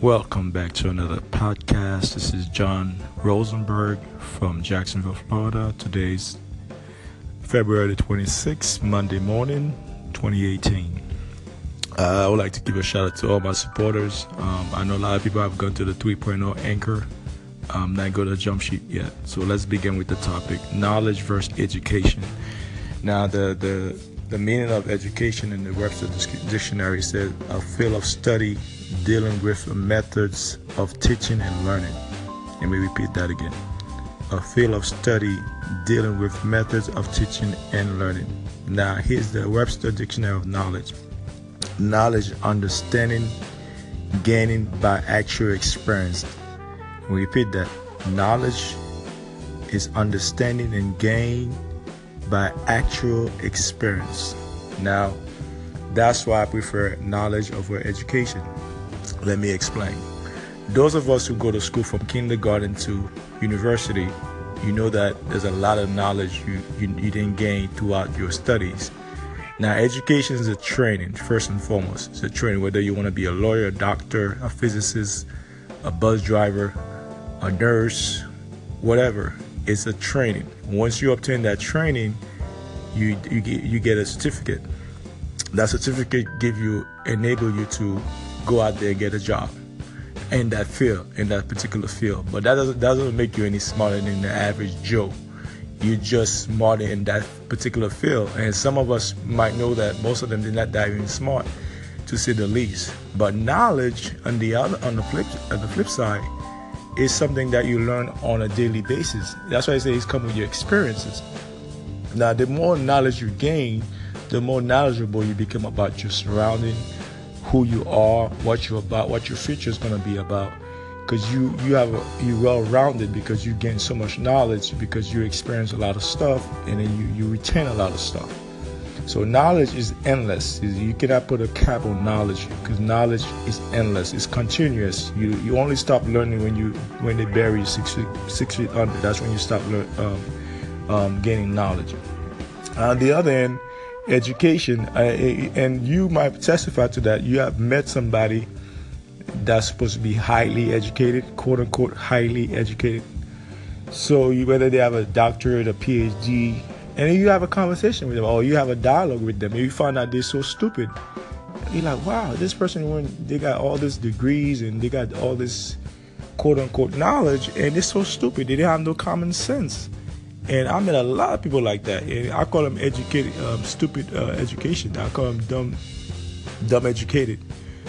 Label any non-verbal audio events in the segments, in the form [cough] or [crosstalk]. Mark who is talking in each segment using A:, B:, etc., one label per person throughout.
A: Welcome back to another podcast. This is John Rosenberg from Jacksonville, Florida. Today's February 26th, Monday morning, 2018. Uh, I would like to give a shout out to all my supporters. Um, I know a lot of people have gone to the 3.0 anchor, um, not go to the jump sheet yet. So let's begin with the topic: knowledge versus education. Now, the the the meaning of education in the Webster Dictionary says a field of study dealing with methods of teaching and learning. Let me repeat that again. A field of study dealing with methods of teaching and learning. Now, here's the Webster Dictionary of Knowledge knowledge, understanding, gaining by actual experience. We repeat that knowledge is understanding and gain by actual experience. Now, that's why I prefer knowledge over education. Let me explain. Those of us who go to school from kindergarten to university, you know that there's a lot of knowledge you, you, you didn't gain throughout your studies. Now, education is a training, first and foremost. It's a training, whether you want to be a lawyer, a doctor, a physicist, a bus driver, a nurse, whatever. It's a training. Once you obtain that training, you you get you get a certificate. That certificate give you enable you to go out there and get a job in that field, in that particular field. But that doesn't that doesn't make you any smarter than the average Joe you're just smarter in that particular field. And some of us might know that most of them did not die even smart, to say the least. But knowledge on the other on the flip on the flip side is something that you learn on a daily basis. That's why I say it's come with your experiences. Now, the more knowledge you gain, the more knowledgeable you become about your surrounding, who you are, what you're about, what your future is going to be about because you you have a, you well rounded because you gain so much knowledge because you experience a lot of stuff and then you you retain a lot of stuff. So knowledge is endless. You cannot put a cap on knowledge because knowledge is endless. It's continuous. You you only stop learning when you when they bury you six feet six feet under. That's when you stop learn, um, um, gaining knowledge. On the other end, education, and you might testify to that. You have met somebody that's supposed to be highly educated, quote unquote, highly educated. So you, whether they have a doctorate, a PhD, and you have a conversation with them, or you have a dialogue with them, and you find out they're so stupid, you're like, wow, this person when they got all these degrees and they got all this quote unquote knowledge, and they're so stupid. They didn't have no common sense. And I met a lot of people like that. And I call them educated, um, stupid uh, education. I call them dumb, dumb educated.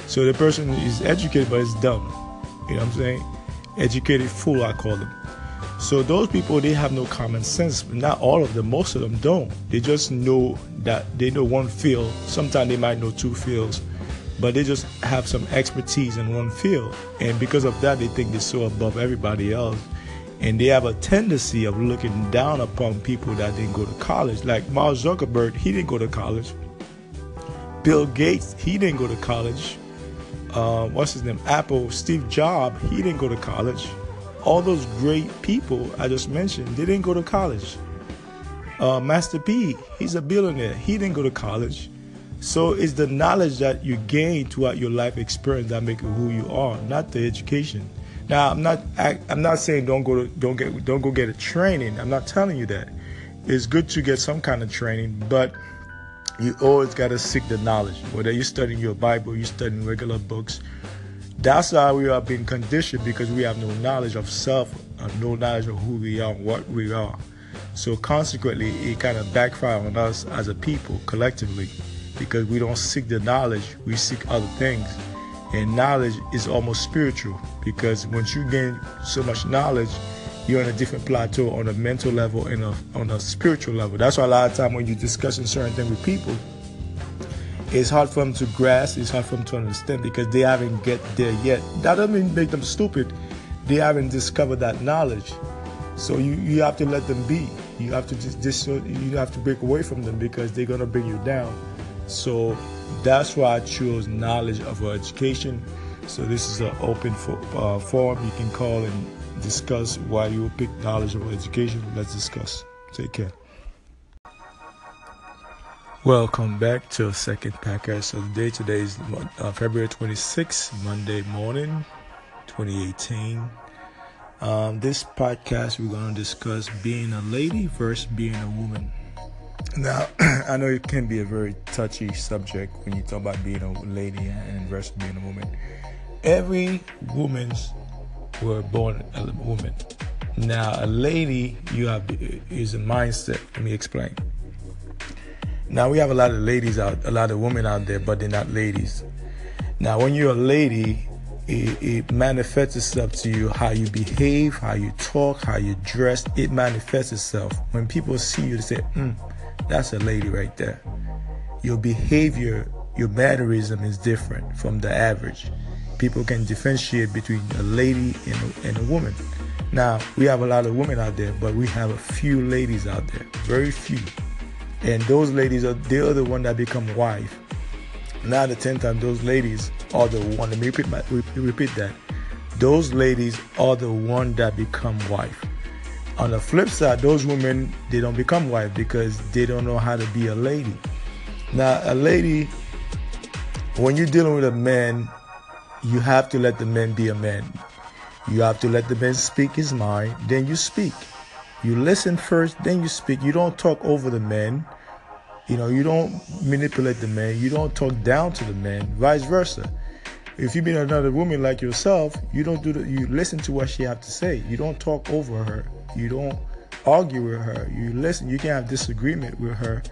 A: So the person is educated but is dumb. You know what I'm saying? Educated fool, I call them. So those people they have no common sense. Not all of them, most of them don't. They just know that they know one field. Sometimes they might know two fields, but they just have some expertise in one field. And because of that, they think they're so above everybody else. And they have a tendency of looking down upon people that didn't go to college. Like Mark Zuckerberg, he didn't go to college. Bill Gates, he didn't go to college uh, what's his name, Apple, Steve Jobs, he didn't go to college. All those great people I just mentioned, they didn't go to college. Uh, Master P, he's a billionaire. He didn't go to college. So it's the knowledge that you gain throughout your life experience that make you who you are, not the education. Now, I'm not I'm not saying don't go to, don't get don't go get a training. I'm not telling you that. It's good to get some kind of training, but you always got to seek the knowledge. Whether you're studying your Bible, you're studying regular books. That's how we are being conditioned because we have no knowledge of self and no knowledge of who we are, what we are. So consequently, it kind of backfires on us as a people collectively because we don't seek the knowledge, we seek other things. And knowledge is almost spiritual because once you gain so much knowledge, you're on a different plateau on a mental level and a, on a spiritual level. That's why a lot of time when you're discussing certain things with people, it's hard for them to grasp, it's hard for them to understand because they haven't get there yet. That doesn't mean make them stupid. They haven't discovered that knowledge. So you, you have to let them be. You have to just, just you have to break away from them because they're gonna bring you down. So that's why I chose knowledge of education. So this is an open for, uh, forum you can call and discuss why you pick knowledge over education. Let's discuss. Take care. Welcome back to a second of the day. Today is uh, February 26th, Monday morning, 2018. Um, this podcast, we're going to discuss being a lady versus being a woman. Now, [clears throat] I know it can be a very touchy subject when you talk about being a lady and versus being a woman. Every woman's were born a woman. Now, a lady, you have is a mindset. Let me explain. Now, we have a lot of ladies out, a lot of women out there, but they're not ladies. Now, when you're a lady, it, it, manifests itself to you how you behave, how you talk, how you dress. It manifests itself. When people see you, they say, mm, that's a lady right there. Your behavior, your mannerism is different from the average. People can differentiate between a lady and a, and a woman. Now, we have a lot of women out there, but we have a few ladies out there, very few. And those ladies are they're the one that become wife. Now the tenth time those ladies are the one. Let me repeat, my, repeat that. Those ladies are the one that become wife. On the flip side, those women they don't become wife because they don't know how to be a lady. Now, a lady, when you're dealing with a man, you have to let the man be a man. You have to let the man speak his mind, then you speak. You listen first, then you speak. You don't talk over the man. You know, you don't manipulate the man. You don't talk down to the man. Vice versa. If you meet another woman like yourself, you don't do the, you listen to what she have to say. You don't talk over her. You don't argue with her. You listen. You can have disagreement with her,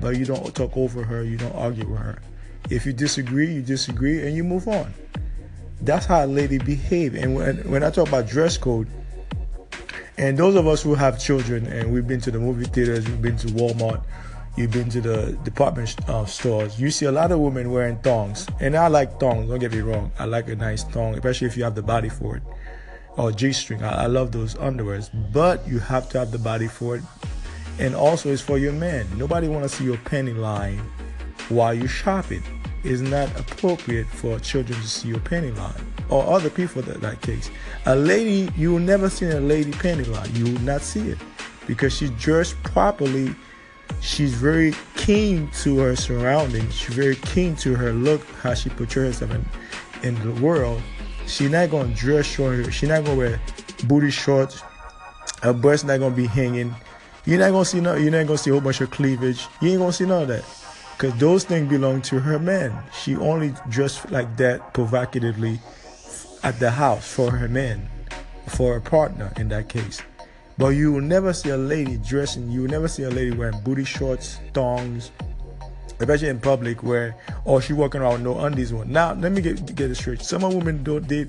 A: but you don't talk over her. You don't argue with her. If you disagree, you disagree, and you move on. That's how a lady behave. And when when I talk about dress code, and those of us who have children and we've been to the movie theaters, we've been to Walmart, you've been to the department uh, stores, you see a lot of women wearing thongs. And I like thongs, don't get me wrong. I like a nice thong, especially if you have the body for it or G string. I, I love those underwears, but you have to have the body for it. And also, it's for your man. Nobody want to see your penny line while you're shopping. It's not appropriate for children to see your penny line or other people that that case. A lady, you will never see a lady penny line. You will not see it because she's dressed properly. She's very keen to her surroundings. She's very keen to her look, how she portrays herself in, in the world she not gonna dress short. She not gonna wear booty shorts. Her breast not gonna be hanging. You're not gonna see no. You're not gonna see a whole bunch of cleavage. You ain't gonna see none of that, cause those things belong to her man. She only dressed like that provocatively at the house for her man, for her partner in that case. But you will never see a lady dressing. You will never see a lady wearing booty shorts, thongs, especially in public where oh she walking around no undies on. Now let me get get it straight. Some women don't they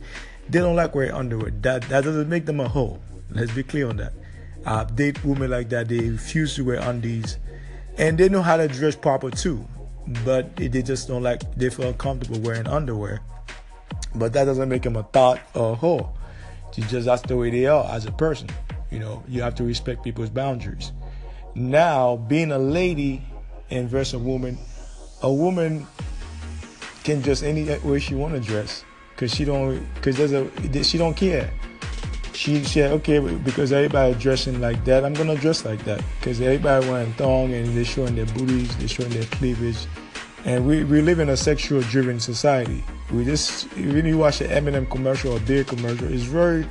A: they don't like wearing underwear. That that doesn't make them a hoe. Let's be clear on that. I date women like that. They refuse to wear undies, and they know how to dress proper too, but they just don't like. They feel comfortable wearing underwear, but that doesn't make them a thought or a hoe. It's just that's the way they are as a person. You know, you have to respect people's boundaries. Now, being a lady and versus a woman. A woman can dress any way she want to dress because she don't because there's a she don't care. She said okay because everybody dressing like that, I'm gonna dress like that because everybody wearing thong and they're showing their booties, they're showing their cleavage, and we, we live in a sexual driven society. We just when you watch an M&M commercial or beer commercial, it's very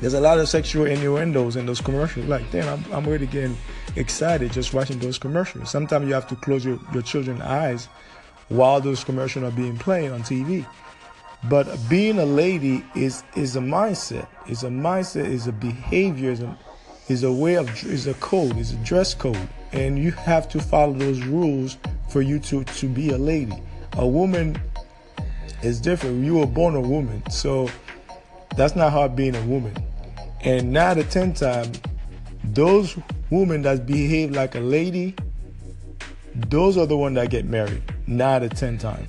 A: there's a lot of sexual innuendos in those commercials. Like, damn, I'm, I'm already getting excited just watching those commercials. Sometimes you have to close your, your children's eyes while those commercials are being played on TV. But being a lady is is a mindset. Is a mindset. Is a behavior. Is a, is a way of is a code. Is a dress code, and you have to follow those rules for you to to be a lady. A woman is different. You were born a woman, so that's not how being a woman. And nine to ten times, those women that behave like a lady, those are the ones that get married. Nine to ten times.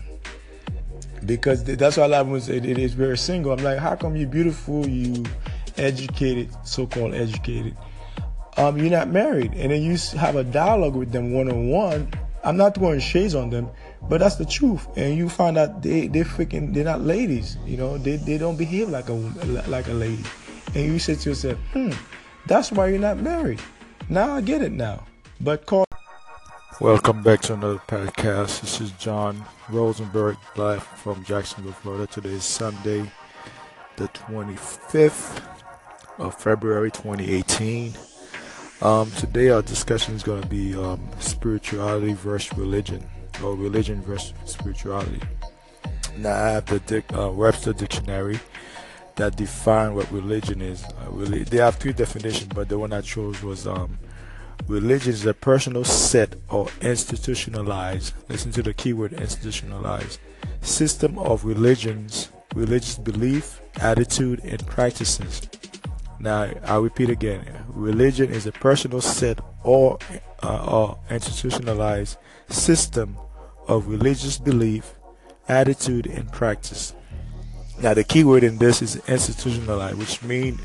A: Because that's why a lot of women say it is very single. I'm like, how come you beautiful, you educated, so-called educated, um, you're not married, and then you have a dialogue with them one on one. I'm not throwing shades on them, but that's the truth. And you find out they they freaking they're not ladies. You know, they they don't behave like a like a lady and you say to yourself, hmm, that's why you're not married. Now I get it now. But call.
B: Welcome back to another podcast. This is John Rosenberg live from Jacksonville, Florida. Today is Sunday, the 25th of February 2018. Um, today, our discussion is going to be um, spirituality versus religion, or religion versus spirituality. Now, I have the uh, Webster Dictionary that define what religion is. Uh, really, they have three definitions, but the one I chose was um, religion is a personal set or institutionalized. Listen to the keyword institutionalized system of religions, religious belief, attitude, and practices. Now, I'll repeat again. Religion is a personal set or, uh, or institutionalized system of religious belief, attitude, and practice. Now, the key word in this is institutionalized, which means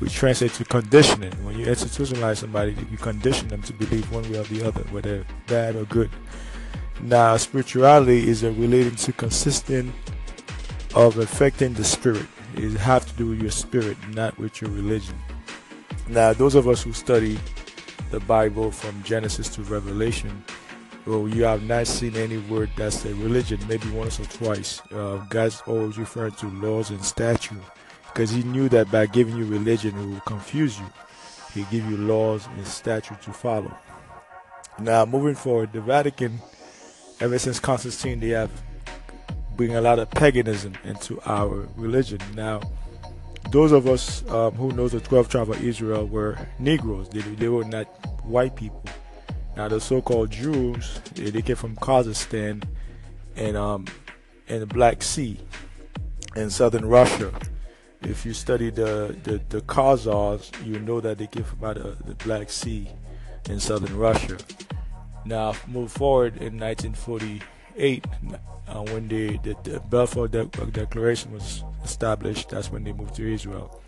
B: we translate to conditioning. When you institutionalize somebody, you condition them to believe one way or the other, whether bad or good. Now, spirituality is a relating to consistent of affecting the spirit. It has to do with your spirit, not with your religion. Now, those of us who study the Bible from Genesis to Revelation, well, you have not seen any word that's a religion, maybe once or twice. Uh, God's always referring to laws and statutes because He knew that by giving you religion, it will confuse you. He give you laws and statutes to follow. Now, moving forward, the Vatican, ever since Constantine, they have bring a lot of paganism into our religion. Now, those of us um, who know the 12 tribes of Israel were Negroes. They, they were not white people. Now, the so-called Jews, they, came from Kazakhstan and um, and the Black Sea in southern Russia. If you study the the, the Khazars, you know that they came from out of the Black Sea in southern Russia. Now, move forward in 1948 uh, when the, the, the Balfour De- Declaration was established, that's when they moved to Israel.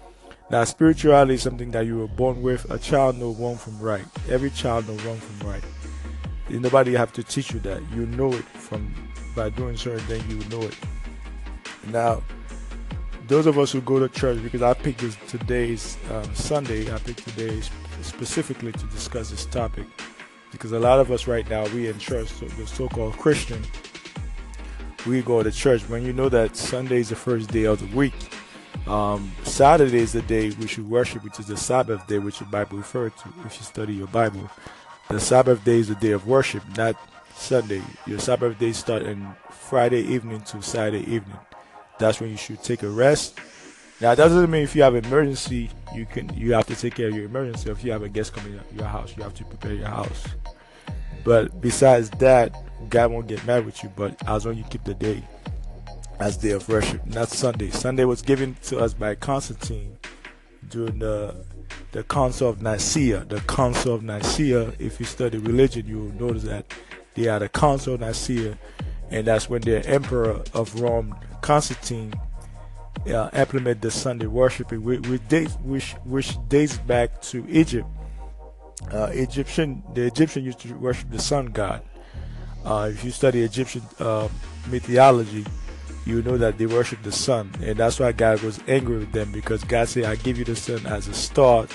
B: Now, spirituality is something that you were born with. A child knows wrong from right. Every child knows wrong from right. Nobody have to teach you that. You know it from by doing certain things. You know it. Now, those of us who go to church, because I picked this today's um, Sunday, I picked today specifically to discuss this topic, because a lot of us right now we in church, so the so-called Christian, we go to church when you know that Sunday is the first day of the week. Um, Saturday is the day we should worship, which is the Sabbath day, which the Bible refers to if you study your Bible. The Sabbath day is the day of worship, not Sunday. Your Sabbath day starts on Friday evening to Saturday evening. That's when you should take a rest. Now, that doesn't mean if you have an emergency, you can you have to take care of your emergency. If you have a guest coming to your house, you have to prepare your house. But besides that, God won't get mad with you, but as long as you keep the day as day of worship, not Sunday. Sunday was given to us by Constantine during the the Council of Nicaea. The Council of Nicaea, if you study religion, you will notice that they had a Council of Nicaea, and that's when the Emperor of Rome, Constantine, uh, implemented the Sunday worship, which, which, which dates back to Egypt. Uh, Egyptian, the Egyptian used to worship the sun god. Uh, if you study Egyptian uh, mythology, you know that they worship the sun, and that's why God was angry with them because God said, "I give you the sun as a star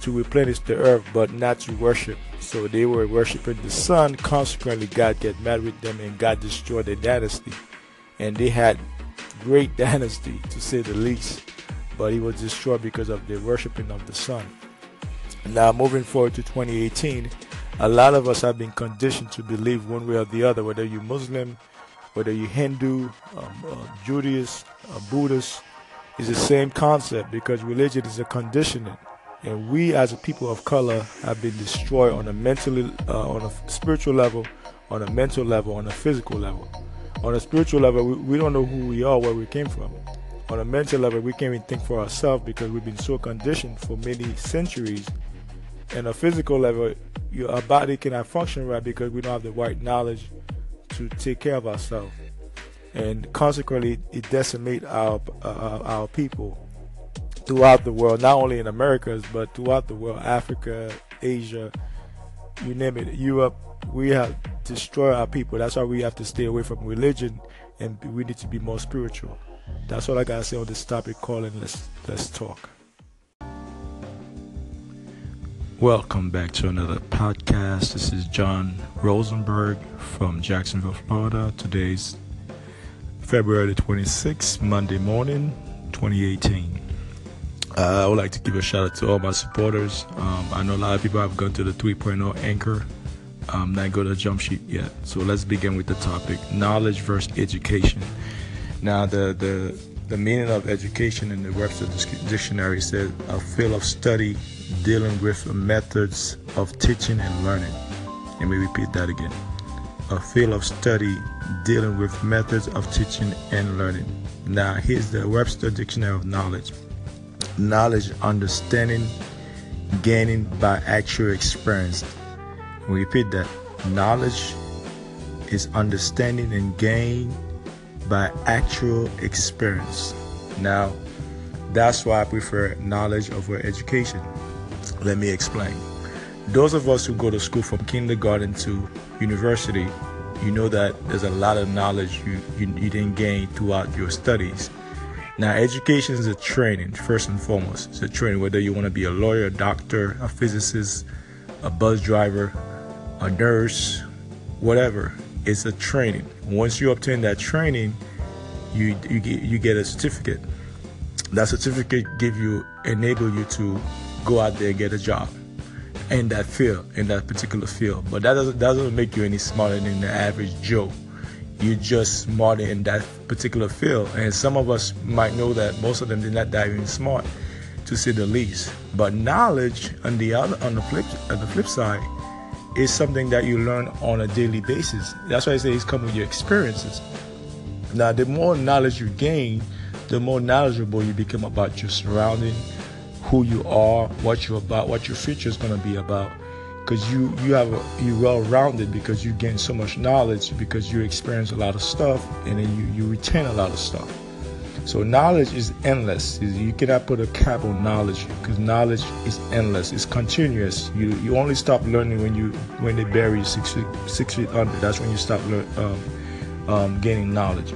B: to replenish the earth, but not to worship." So they were worshiping the sun. Consequently, God get mad with them, and God destroyed their dynasty. And they had great [laughs] dynasty, to say the least, but it was destroyed because of the worshiping of the sun. Now, moving forward to 2018 a lot of us have been conditioned to believe one way or the other, whether you're Muslim, whether you're Hindu, um, uh, Judaist, uh, Buddhist, is the same concept because religion is a conditioning. And we, as a people of color, have been destroyed on a mentally, uh, on a spiritual level, on a mental level, on a physical level. On a spiritual level, we, we don't know who we are, where we came from. On a mental level, we can't even think for ourselves because we've been so conditioned for many centuries. And a physical level, your our body cannot function right because we don't have the right knowledge to take care of ourselves, and consequently, it decimates our uh, our people throughout the world, not only in Americas but throughout the world, Africa, Asia, you name it, Europe. We have destroyed our people. That's why we have to stay away from religion, and we need to be more spiritual. That's all I gotta say on this topic. Calling, let's let's talk.
A: Welcome back to another podcast. This is John Rosenberg from Jacksonville, Florida. Today's February 26th, Monday morning, 2018. Uh, I would like to give a shout out to all my supporters. Um, I know a lot of people have gone to the 3.0 anchor, um, not go to Jumpsheet yet. So let's begin with the topic: knowledge versus education. Now, the the the meaning of education in the Webster Dictionary says a field of study dealing with methods of teaching and learning. Let me repeat that again. A field of study dealing with methods of teaching and learning. Now, here's the Webster Dictionary of Knowledge knowledge, understanding, gaining by actual experience. We repeat that knowledge is understanding and gain by actual experience. Now, that's why I prefer knowledge over education. Let me explain. Those of us who go to school from kindergarten to university, you know that there's a lot of knowledge you, you, you didn't gain throughout your studies. Now, education is a training, first and foremost. It's a training, whether you want to be a lawyer, a doctor, a physicist, a bus driver, a nurse, whatever. It's a training. Once you obtain that training, you you get you get a certificate. That certificate give you enable you to go out there and get a job in that field, in that particular field. But that doesn't that doesn't make you any smarter than the average Joe you're just smarter in that particular field. And some of us might know that most of them did not die even smart, to say the least. But knowledge on the other on the flip on the flip side is something that you learn on a daily basis. That's why I say it's come with your experiences. Now, the more knowledge you gain, the more knowledgeable you become about your surrounding, who you are, what you're about, what your future is going to be about because you you have a, you well rounded because you gain so much knowledge because you experience a lot of stuff and then you you retain a lot of stuff. So knowledge is endless. You cannot put a cap on knowledge because knowledge is endless. It's continuous. You you only stop learning when you when they bury you six feet six feet under. That's when you stop learn, um, um, gaining knowledge.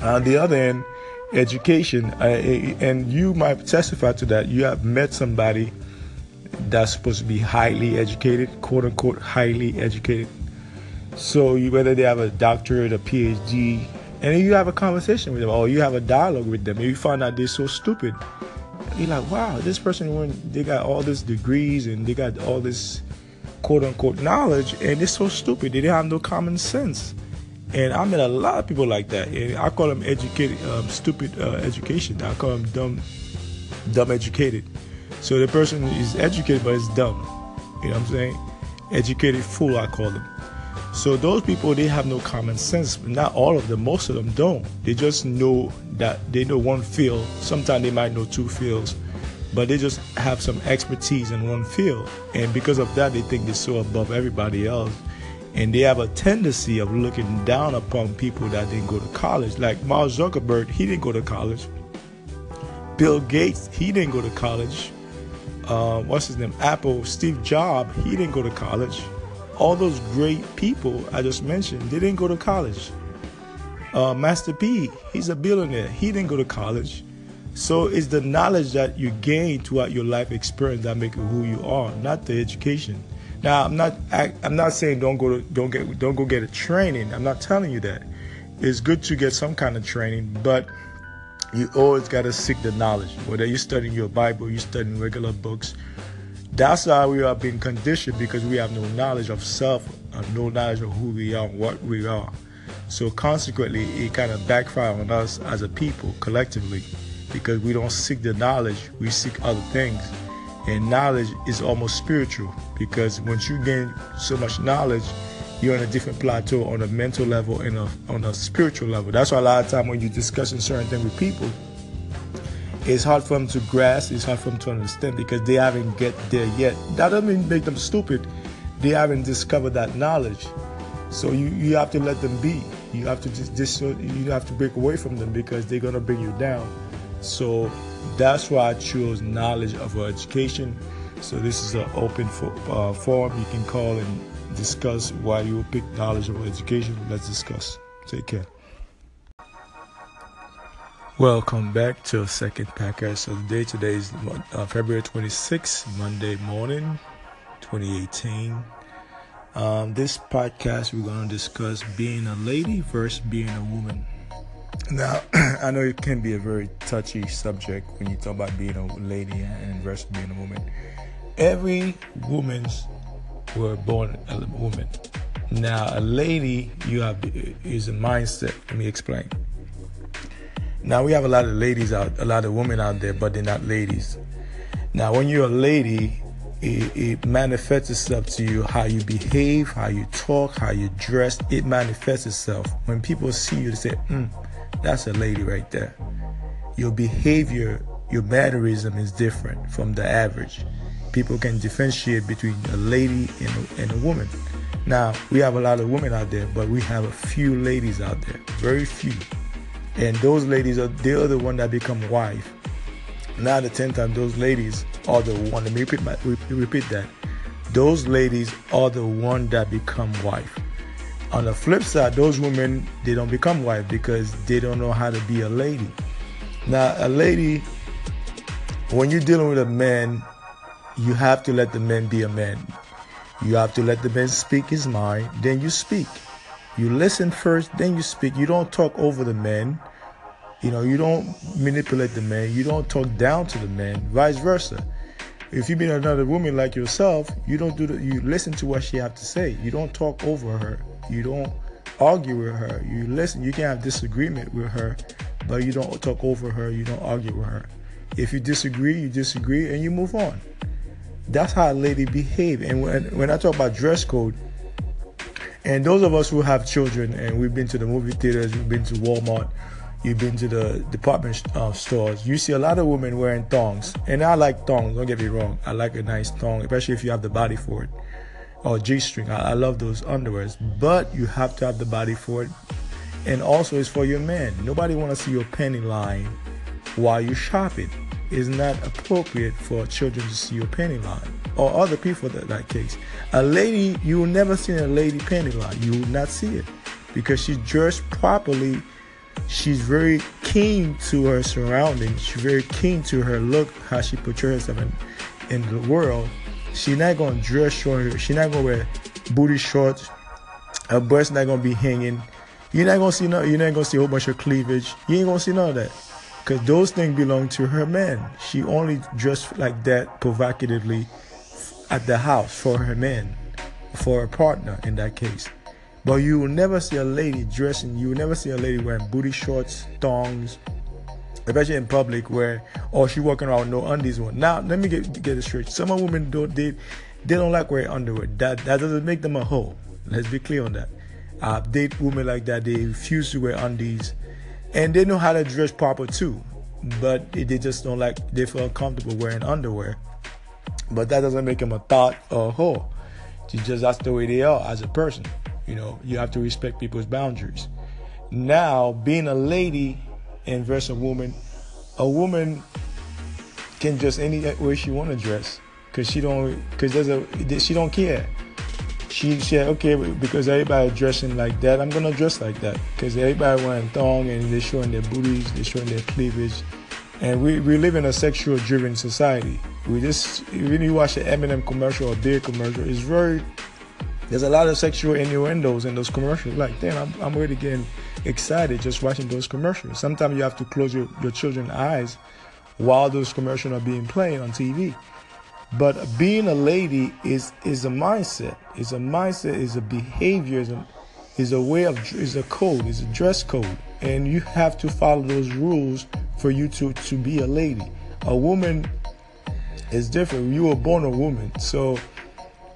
A: On the other end, education, uh, and you might testify to that. You have met somebody that's supposed to be highly educated, quote unquote, highly educated. So you, whether they have a doctorate, a PhD, and you have a conversation with them, or you have a dialogue with them, and you find out they're so stupid, you're like, wow, this person when they got all these degrees and they got all this quote unquote knowledge, and they're so stupid. They didn't have no common sense. And I met a lot of people like that, and I call them educated, um, stupid uh, education. I call them dumb, dumb educated. So the person is educated but is dumb. You know what I'm saying? Educated fool, I call them. So those people they have no common sense. Not all of them, most of them don't. They just know that they know one field. Sometimes they might know two fields, but they just have some expertise in one field. And because of that, they think they're so above everybody else. And they have a tendency of looking down upon people that didn't go to college. Like Mark Zuckerberg, he didn't go to college. Bill Gates, he didn't go to college uh, what's his name, Apple, Steve Jobs, he didn't go to college. All those great people I just mentioned, they didn't go to college. Uh, Master P, he's a billionaire. He didn't go to college. So it's the knowledge that you gain throughout your life experience that make you who you are, not the education. Now, I'm not I, am not saying don't go to, don't get don't go get a training. I'm not telling you that. It's good to get some kind of training, but you always got to seek the knowledge. Whether you're studying your Bible, you're studying regular books. That's how we are being conditioned because we have no knowledge of self, and no knowledge of who we are, what we are. So consequently, it kind of backfires on us as a people collectively because we don't seek the knowledge, we seek other things. And knowledge is almost spiritual because once you gain so much knowledge, you're on a different plateau on a mental level and a, on a spiritual level. That's why a lot of time when you're discussing certain things with people, it's hard for them to grasp, it's hard for them to understand because they haven't get there yet. That doesn't mean make them stupid. They haven't discovered that knowledge. So you, you have to let them be. You have to just, just you have to break away from them because they're gonna bring you down. So that's why I chose knowledge of education. So this is an open for, uh, forum you can call and discuss why you pick knowledge over education. Let's discuss. Take care. Welcome back to second podcast. So the day today is uh, February 26th, Monday morning, 2018. Um, this podcast we're going to discuss being a lady versus being a woman. Now, [clears throat] I know it can be a very touchy subject when you talk about being a lady and versus being a woman. Every woman's were born a woman. Now, a lady, you have is a mindset. Let me explain. Now, we have a lot of ladies out, a lot of women out there, but they're not ladies. Now, when you're a lady, it, it, manifests itself to you how you behave, how you talk, how you dress. It manifests itself. When people see you, they say, mm, that's a lady right there. Your behavior, your mannerism is different from the average. People can differentiate between a lady and a, and a woman. Now, we have a lot of women out there, but we have a few ladies out there, very few. And those ladies are they're the one that become wife. Now the tenth time those ladies are the one. Let me repeat, my, repeat that. Those ladies are the one that become wife. On the flip side, those women they don't become wife because they don't know how to be a lady. Now, a lady, when you're dealing with a man, you have to let the man be a man. You have to let the man speak his mind, then you speak. You listen first, then you speak. You don't talk over the man. You know, you don't manipulate the man. You don't talk down to the man. Vice versa. If you meet another woman like yourself, you don't do the, you listen to what she have to say. You don't talk over her. You don't argue with her. You listen. You can have disagreement with her, but you don't talk over her. You don't argue with her. If you disagree, you disagree, and you move on. That's how a lady behave. And when when I talk about dress code, and those of us who have children and we've been to the movie theaters, we've been to Walmart, you've been to the department uh, stores, you see a lot of women wearing thongs. And I like thongs, don't get me wrong. I like a nice thong, especially if you have the body for it or G string. I, I love those underwears, but you have to have the body for it. And also, it's for your man. Nobody want to see your penny line while you're shopping. It's not appropriate for children to see your penny line or other people that that case. A lady, you will never see a lady penny line. You will not see it because she's dressed properly. She's very keen to her surroundings. She's very keen to her look, how she portrays herself in, in the world She's not gonna dress short. She's not gonna wear booty shorts. Her breast not gonna be hanging. You're not gonna see no. You're not gonna see a whole bunch of cleavage. You ain't gonna see none of that, cause those things belong to her man. She only dressed like that provocatively at the house for her man, for her partner in that case. But you will never see a lady dressing. You will never see a lady wearing booty shorts, thongs, especially in public where oh she walking around no undies on. Now let me get get it straight. Some women don't they they don't like wearing underwear. That that doesn't make them a hoe. Let's be clear on that. I date women like that. They refuse to wear undies, and they know how to dress proper too, but they just don't like. They feel comfortable wearing underwear, but that doesn't make them a thought or a hoe. It's just that's the way they are as a person. You know, you have to respect people's boundaries. Now, being a lady and versus a woman. A woman can dress any way she want to dress because she don't because there's a she don't care. She said okay because everybody dressing like that, I'm gonna dress like that because everybody wearing thong and they're showing their booties, they're showing their cleavage, and we, we live in a sexual driven society. We just when you watch an M&M commercial or beer commercial, it's very there's a lot of sexual innuendos in those commercials. Like, damn, I'm, I'm already getting excited just watching those commercials. Sometimes you have to close your, your children's eyes while those commercials are being played on TV. But being a lady is is a mindset. Is a mindset. Is a behavior. Is a, is a way of is a code. Is a dress code, and you have to follow those rules for you to to be a lady. A woman is different. You were born a woman, so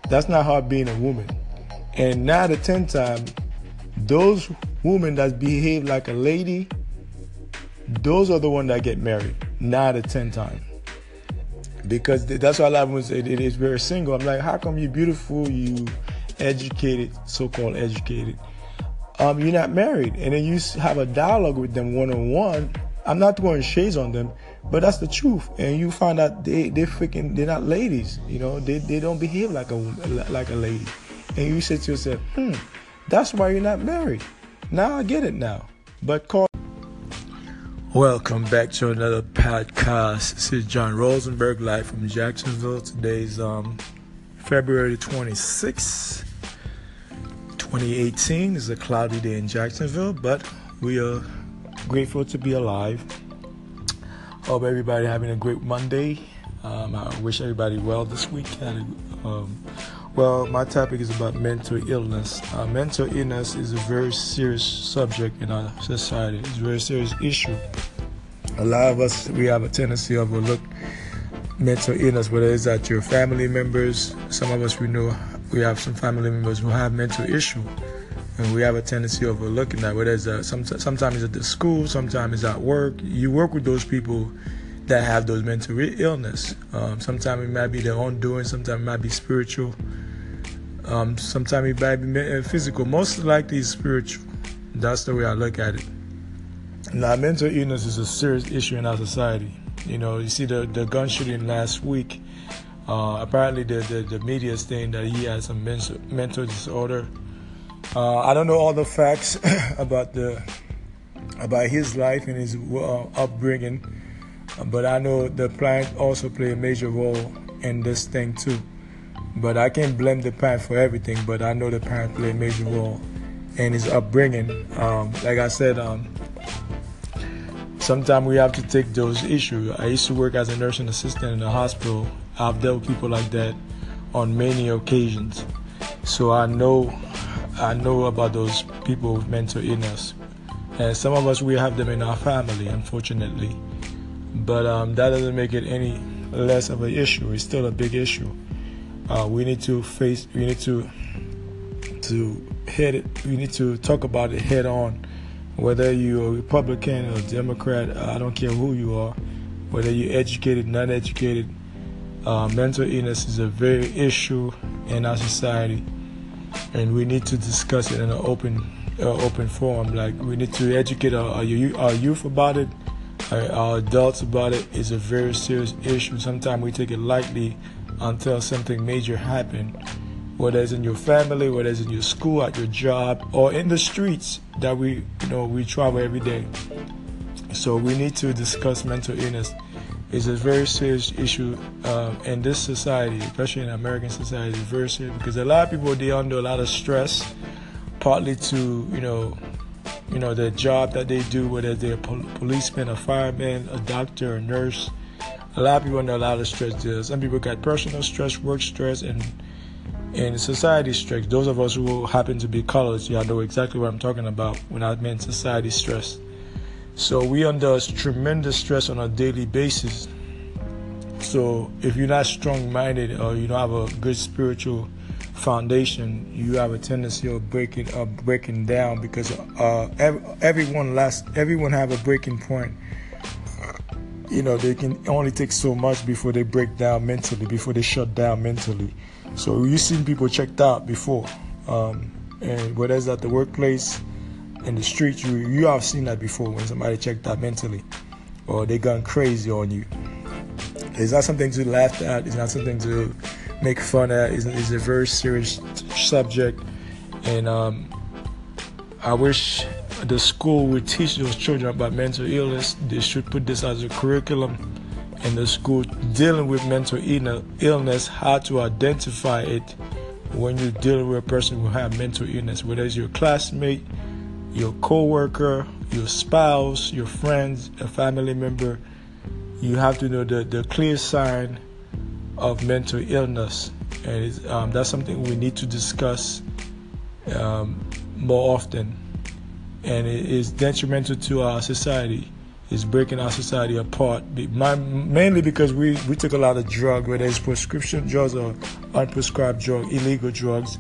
A: that's not how being a woman. And nine to ten times, those women that behave like a lady, those are the ones that get married. Nine to ten times. Because that's why a lot of women say it is very single. I'm like, how come you beautiful, you educated, so-called educated, um, you're not married, and then you have a dialogue with them one on one. I'm not throwing shades on them, but that's the truth. And you find out they they freaking they're not ladies. You know, they they don't behave like a like a lady and you say to yourself, hmm, that's why you're not married. Now I get it now. But call. Welcome back to another podcast. This is John Rosenberg live from Jacksonville. Today's um, February 26, 2018. It's a cloudy day in Jacksonville, but we are grateful to be alive. Hope everybody having a great Monday. Um, I wish everybody well this week. Um, well, my topic is about mental illness. Uh, mental illness is a very serious subject in our society. It's a very serious issue. A lot of us we have a tendency to overlook mental illness, whether it's at your family members. Some of us we know we have some family members who have mental issue, and we have a tendency of overlooking that. Whether it's uh, some, sometimes it's at the school, sometimes it's at work. You work with those people that have those mental illness. Um, sometimes it might be their own doing. Sometimes it might be spiritual. Um, sometimes it might be uh, physical. Most likely, it's spiritual. That's the way I look at it. Now, mental illness is a serious issue in our society. You know, you see the the gun shooting last week uh, apparently, the, the, the media is saying that he has some mental, mental disorder. Uh, I don't know all the facts [coughs] about the about his life and his uh, upbringing, but I know the parent also play a major role in this thing too. But I can't blame the parent for everything. But I know the parent play a major role in his upbringing. Um, like I said, um, sometimes we have to take those issues. I used to work as a nursing assistant in a hospital, I've dealt with people like that on many occasions. So I know I know about those people with mental illness. And some of us we have them in our family, unfortunately. But um, that doesn't make it any less of an issue. It's still a big issue. Uh, we need to face. We need to to hit it. We need to talk about it head on. Whether you're a Republican or Democrat, I don't care who you are. Whether you're educated, non-educated, uh, mental illness is a very issue in our society, and we need to discuss it in an open, uh, open forum. Like we need to educate our, our, our youth about it, our, our, adults about it. It's a very serious issue. Sometimes we take it lightly until something major happens, whether it's in your family, whether it's in your school, at your job, or in the streets that we, you know, we travel every day. So we need to discuss mental illness is a very serious issue um, in this society, especially in American society. It's very serious because a lot of people they under a lot of stress, partly to you know, you know the job that they do, whether they're a policeman, a fireman, a doctor, a nurse. A lot of people under a lot of stress. There, some people got personal stress, work stress, and and society stress. Those of us who happen to be colors, y'all know exactly what I'm talking about when I mean society stress. So we under tremendous stress on a daily basis. So if you're not strong-minded or you don't have a good spiritual foundation, you have a tendency of breaking of breaking down because uh, every, everyone last everyone have a breaking point. You know they can only take so much before they break down mentally, before they shut down mentally. So you've seen people checked out before, um, and whether it's at the workplace in the streets, you you have seen that before when somebody checked out mentally, or they gone crazy on you. It's not something to laugh at. It's not something to make fun at. It's, it's a very serious subject, and um, I wish the school would teach those children about mental illness. They should put this as a curriculum in the school dealing with mental illness, how to identify it when you're dealing with a person who have mental illness, whether it's your classmate, your coworker, your spouse, your friends, a family member, you have to know the, the clear sign of mental illness. And um, that's something we need to discuss um, more often. And it is detrimental to our society. It's breaking our society apart. Mainly because we, we took a lot of drugs, whether it's prescription drugs or unprescribed drugs, illegal drugs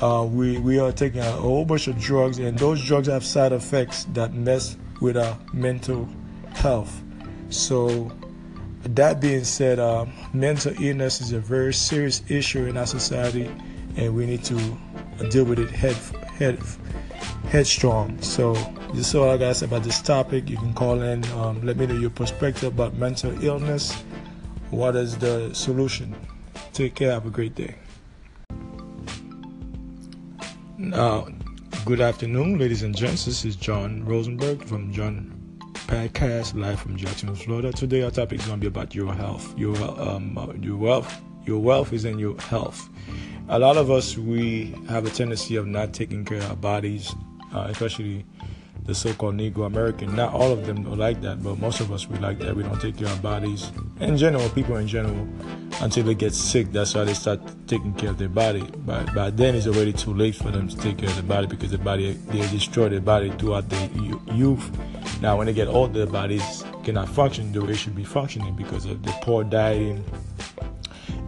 A: uh, we, we are taking a whole bunch of drugs, and those drugs have side effects that mess with our mental health. So, that being said, uh, mental illness is a very serious issue in our society, and we need to deal with it head head headstrong. So, this is all I got to say about this topic. You can call in, um, let me know your perspective about mental illness. What is the solution? Take care. Have a great day. Uh, good afternoon, ladies and gents. This is John Rosenberg from John Podcast, live from Jacksonville, Florida. Today, our topic is going to be about your health. Your um, uh, your wealth. Your wealth is in your health. A lot of us we have a tendency of not taking care of our bodies, uh, especially the so-called Negro American. Not all of them are like that, but most of us we like that. We don't take care of bodies. In general, people in general, until they get sick, that's why they start taking care of their body. But by then, it's already too late for them to take care of their body because the body they destroy their body throughout their youth. Now, when they get older, their bodies cannot function the way they should be functioning because of the poor dieting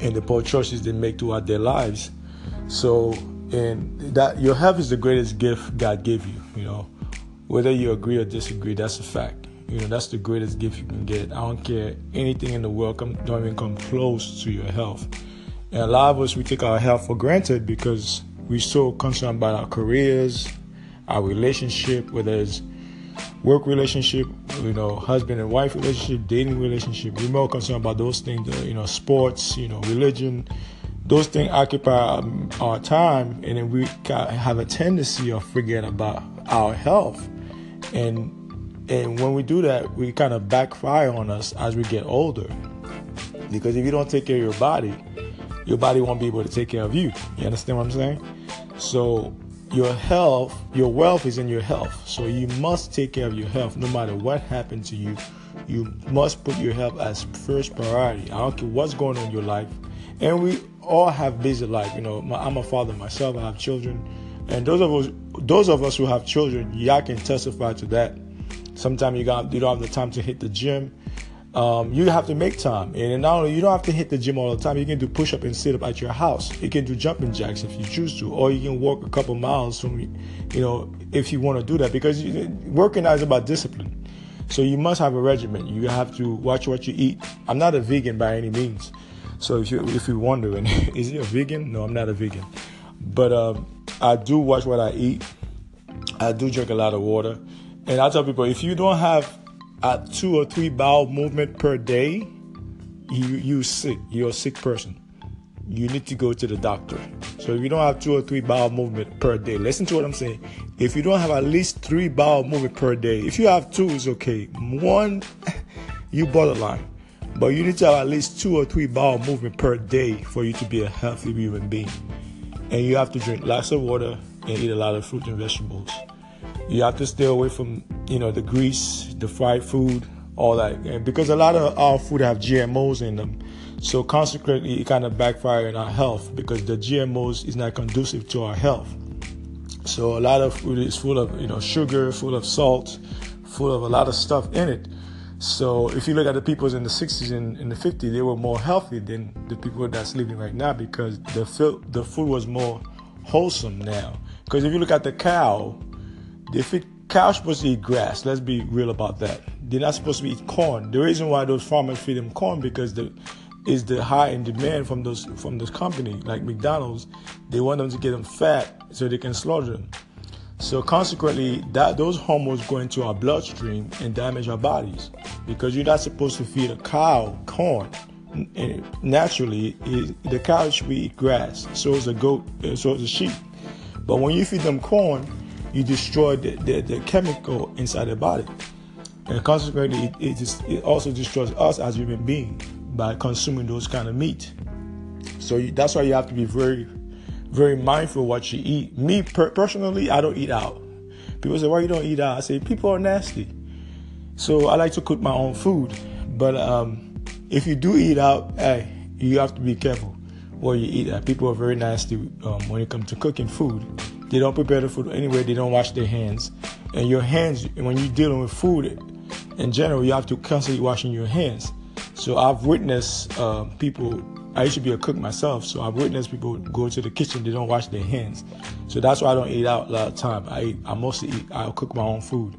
A: and the poor choices they make throughout their lives. So, and that your health is the greatest gift God gave you. You know, whether you agree or disagree, that's a fact. You know, that's the greatest gift you can get. I don't care anything in the world come, don't even come close to your health. And a lot of us we take our health for granted because we're so concerned about our careers, our relationship, whether it's work relationship, you know, husband and wife relationship, dating relationship. We're more concerned about those things, you know, sports, you know, religion. Those things occupy um, our time, and then we have a tendency of forgetting about our health. And and when we do that, we kind of backfire on us as we get older. Because if you don't take care of your body, your body won't be able to take care of you. You understand what I'm saying? So your health, your wealth is in your health. So you must take care of your health no matter what happens to you. You must put your health as first priority. I don't care what's going on in your life. And we all have busy life. You know, I'm a father myself. I have children, and those of us, those of us who have children, y'all can testify to that. Sometimes you got you don't have the time to hit the gym um, you have to make time. And not only you don't have to hit the gym all the time, you can do push up and sit up at your house. You can do jumping jacks if you choose to, or you can walk a couple miles from, you know, if you want to do that. Because you, working out is about discipline. So you must have a regimen. You have to watch what you eat. I'm not a vegan by any means. So if you if you're wondering, [laughs] is he a vegan? No, I'm not a vegan. But um, I do watch what I eat. I do drink a lot of water. And I tell people if you don't have at two or three bowel movement per day, you you sick. You're a sick person. You need to go to the doctor. So if you don't have two or three bowel movement per day, listen to what I'm saying. If you don't have at least three bowel movement per day, if you have two, it's okay. One, [laughs] you borderline. But you need to have at least two or three bowel movement per day for you to be a healthy human being. And you have to drink lots of water and eat a lot of fruit and vegetables. You have to stay away from you know the grease, the fried food, all that, and because a lot of our food have GMOs in them. So consequently, it kind of backfire in our health because the GMOs is not conducive to our health. So a lot of food is full of you know sugar, full of salt, full of a lot of stuff in it. So if you look at the people in the 60s and in the 50s, they were more healthy than the people that's living right now because the the food was more wholesome now. Because if you look at the cow, they feed cows supposed to eat grass. Let's be real about that. They're not supposed to eat corn. The reason why those farmers feed them corn because the is the high in demand from those from those company like McDonald's. They want them to get them fat so they can slaughter them. So consequently, that those hormones go into our bloodstream and damage our bodies because you're not supposed to feed a cow corn. And eh, naturally, the cow should eat grass. So is a goat. Eh, so is a sheep. But when you feed them corn, you destroy the, the, the chemical inside the body. And consequently, it, it also destroys us as human beings by consuming those kind of meat. So you, that's why you have to be very, very mindful what you eat. Me per- personally, I don't eat out. People say, "Why you don't eat out?" I say, "People are nasty." So I like to cook my own food. But um, if you do eat out, hey, you have to be careful what you eat. At. People are very nasty um, when it comes to cooking food. They don't prepare the food anyway. They don't wash their hands. And your hands, when you're dealing with food in general, you have to constantly washing your hands. So I've witnessed uh, people. I used to be a cook myself, so I've witnessed people go to the kitchen. They don't wash their hands. So that's why I don't eat out a lot of time. I eat, I mostly eat. I cook my own food.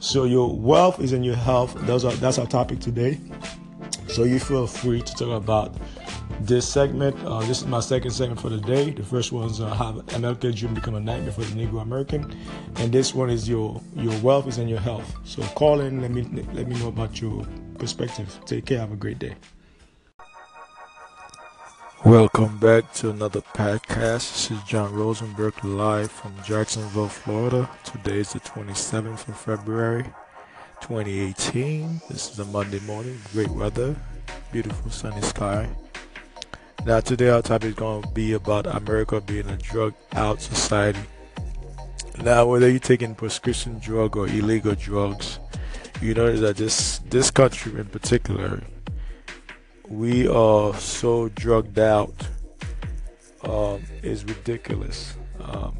A: So your wealth is in your health. That's our, that's our topic today. So you feel free to talk about this segment. Uh, this is my second segment for the day. The first one is uh, how MLK dream become a nightmare for the Negro American, and this one is your your wealth is in your health. So call in. Let me let me know about your perspective. Take care. Have a great day. Welcome back to another podcast. This is John Rosenberg live from Jacksonville, Florida. Today is the 27th of February, 2018. This is a Monday morning. Great weather, beautiful sunny sky. Now, today our topic is going to be about America being a drug out society.
B: Now, whether you're taking prescription drug or illegal drugs, you notice that this this country in particular, we are so drugged out. Um, is ridiculous, um,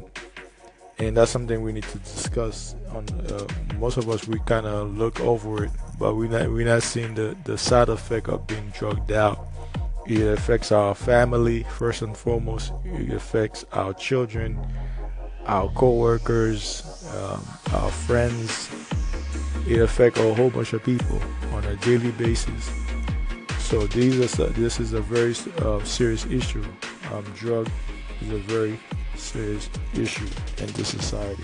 B: and that's something we need to discuss. On uh, most of us, we kind of look over it, but we not we not seeing the the side effect of being drugged out. It affects our family first and foremost. It affects our children, our co-workers, um, our friends. It affects a whole bunch of people on a daily basis. So these are this is a very uh, serious issue. Um, drug is a very serious issue in this society.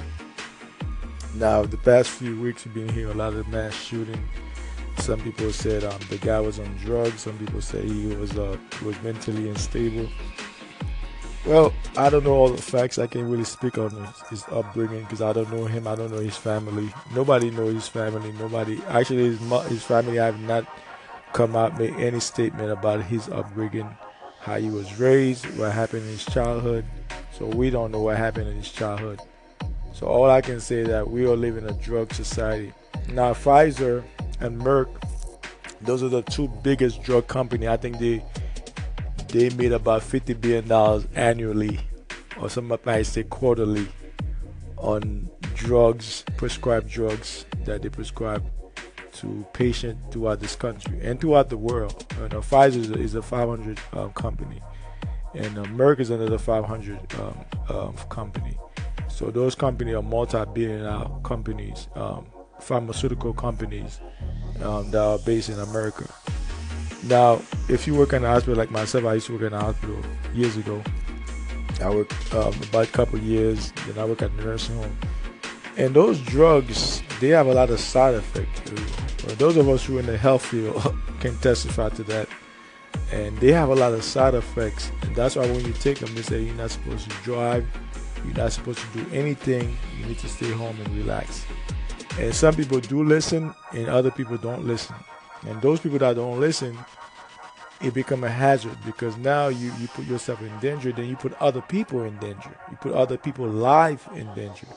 B: Now, the past few weeks, we've been hearing a lot of mass shooting some people said um, the guy was on drugs. Some people said he was uh, was mentally unstable. Well, I don't know all the facts. I can't really speak on his, his upbringing because I don't know him. I don't know his family. Nobody knows his family. Nobody actually his his family. I have not come out make any statement about his upbringing, how he was raised, what happened in his childhood. So we don't know what happened in his childhood. So all I can say that we are living in a drug society. Now Pfizer and Merck, those are the two biggest drug company. I think they they made about fifty billion dollars annually, or some might say quarterly, on drugs, prescribed drugs that they prescribe to patients throughout this country and throughout the world. You know, Pfizer is a, 500 um, company, and uh, Merck is another 500 um, um, company. So those companies are multi-billion-dollar companies, um, pharmaceutical companies um, that are based in America. Now, if you work in a hospital like myself, I used to work in a hospital years ago. I worked um, about a couple years, then I work at the nursing home. And those drugs, they have a lot of side effects. Well, those of us who are in the health field [laughs] can testify to that. And they have a lot of side effects. And that's why when you take them, they say you're not supposed to drive, you're not supposed to do anything, you need to stay home and relax. And some people do listen, and other people don't listen. And those people that don't listen, it become a hazard because now you, you put yourself in danger, then you put other people in danger. You put other people life in danger.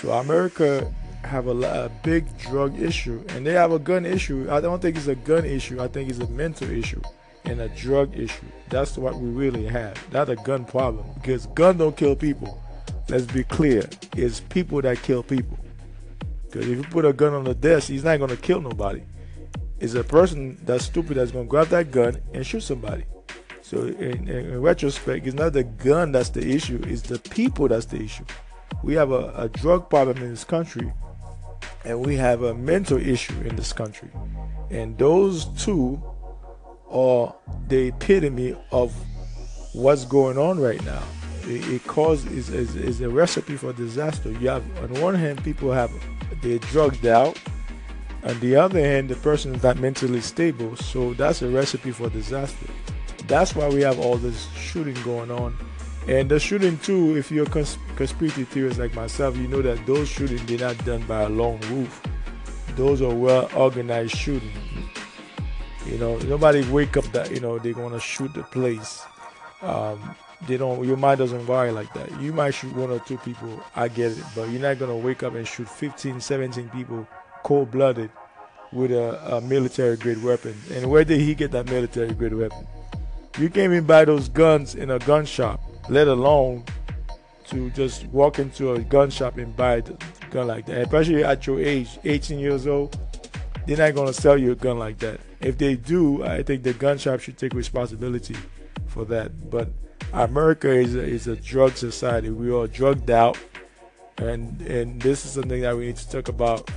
B: So America have a, a big drug issue, and they have a gun issue. I don't think it's a gun issue. I think it's a mental issue and a drug issue. That's what we really have. Not a gun problem because gun don't kill people. Let's be clear. It's people that kill people. Because if you put a gun on the desk, he's not going to kill nobody. It's a person that's stupid that's going to grab that gun and shoot somebody. So in, in, retrospect, it's not the gun that's the issue; it's the people that's the issue. We have a, a drug problem in this country, and we have a mental issue in this country, and those two are the epitome of what's going on right now. It, it causes is, is, a recipe for disaster. You have on one hand people have they're drugged out. On the other hand, the person is not mentally stable, so that's a recipe for disaster. That's why we have all this shooting going on. And the shooting too, if you're a cons- conspiracy theorist like myself, you know that those shootings they're not done by a lone wolf. Those are well organized shooting. You know, nobody wake up that you know they're gonna shoot the place. Um, they don't your mind doesn't worry like that you might shoot one or two people i get it but you're not going to wake up and shoot 15 17 people cold-blooded with a, a military grade weapon and where did he get that military grade weapon you can't even buy those guns in a gun shop let alone to just walk into a gun shop and buy a gun like that especially at your age 18 years old they're not to sell you a gun like that if they do i think the gun shop should take responsibility for that but America is a, is a drug society. We are drugged out, and and this is something that we need to talk about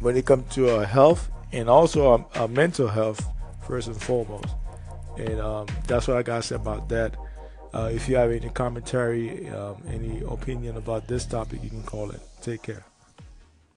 B: when it comes to our health and also our, our mental health first and foremost. And um, that's what I got to say about that. Uh, if you have any commentary, um, any opinion about this topic, you can call it. Take care.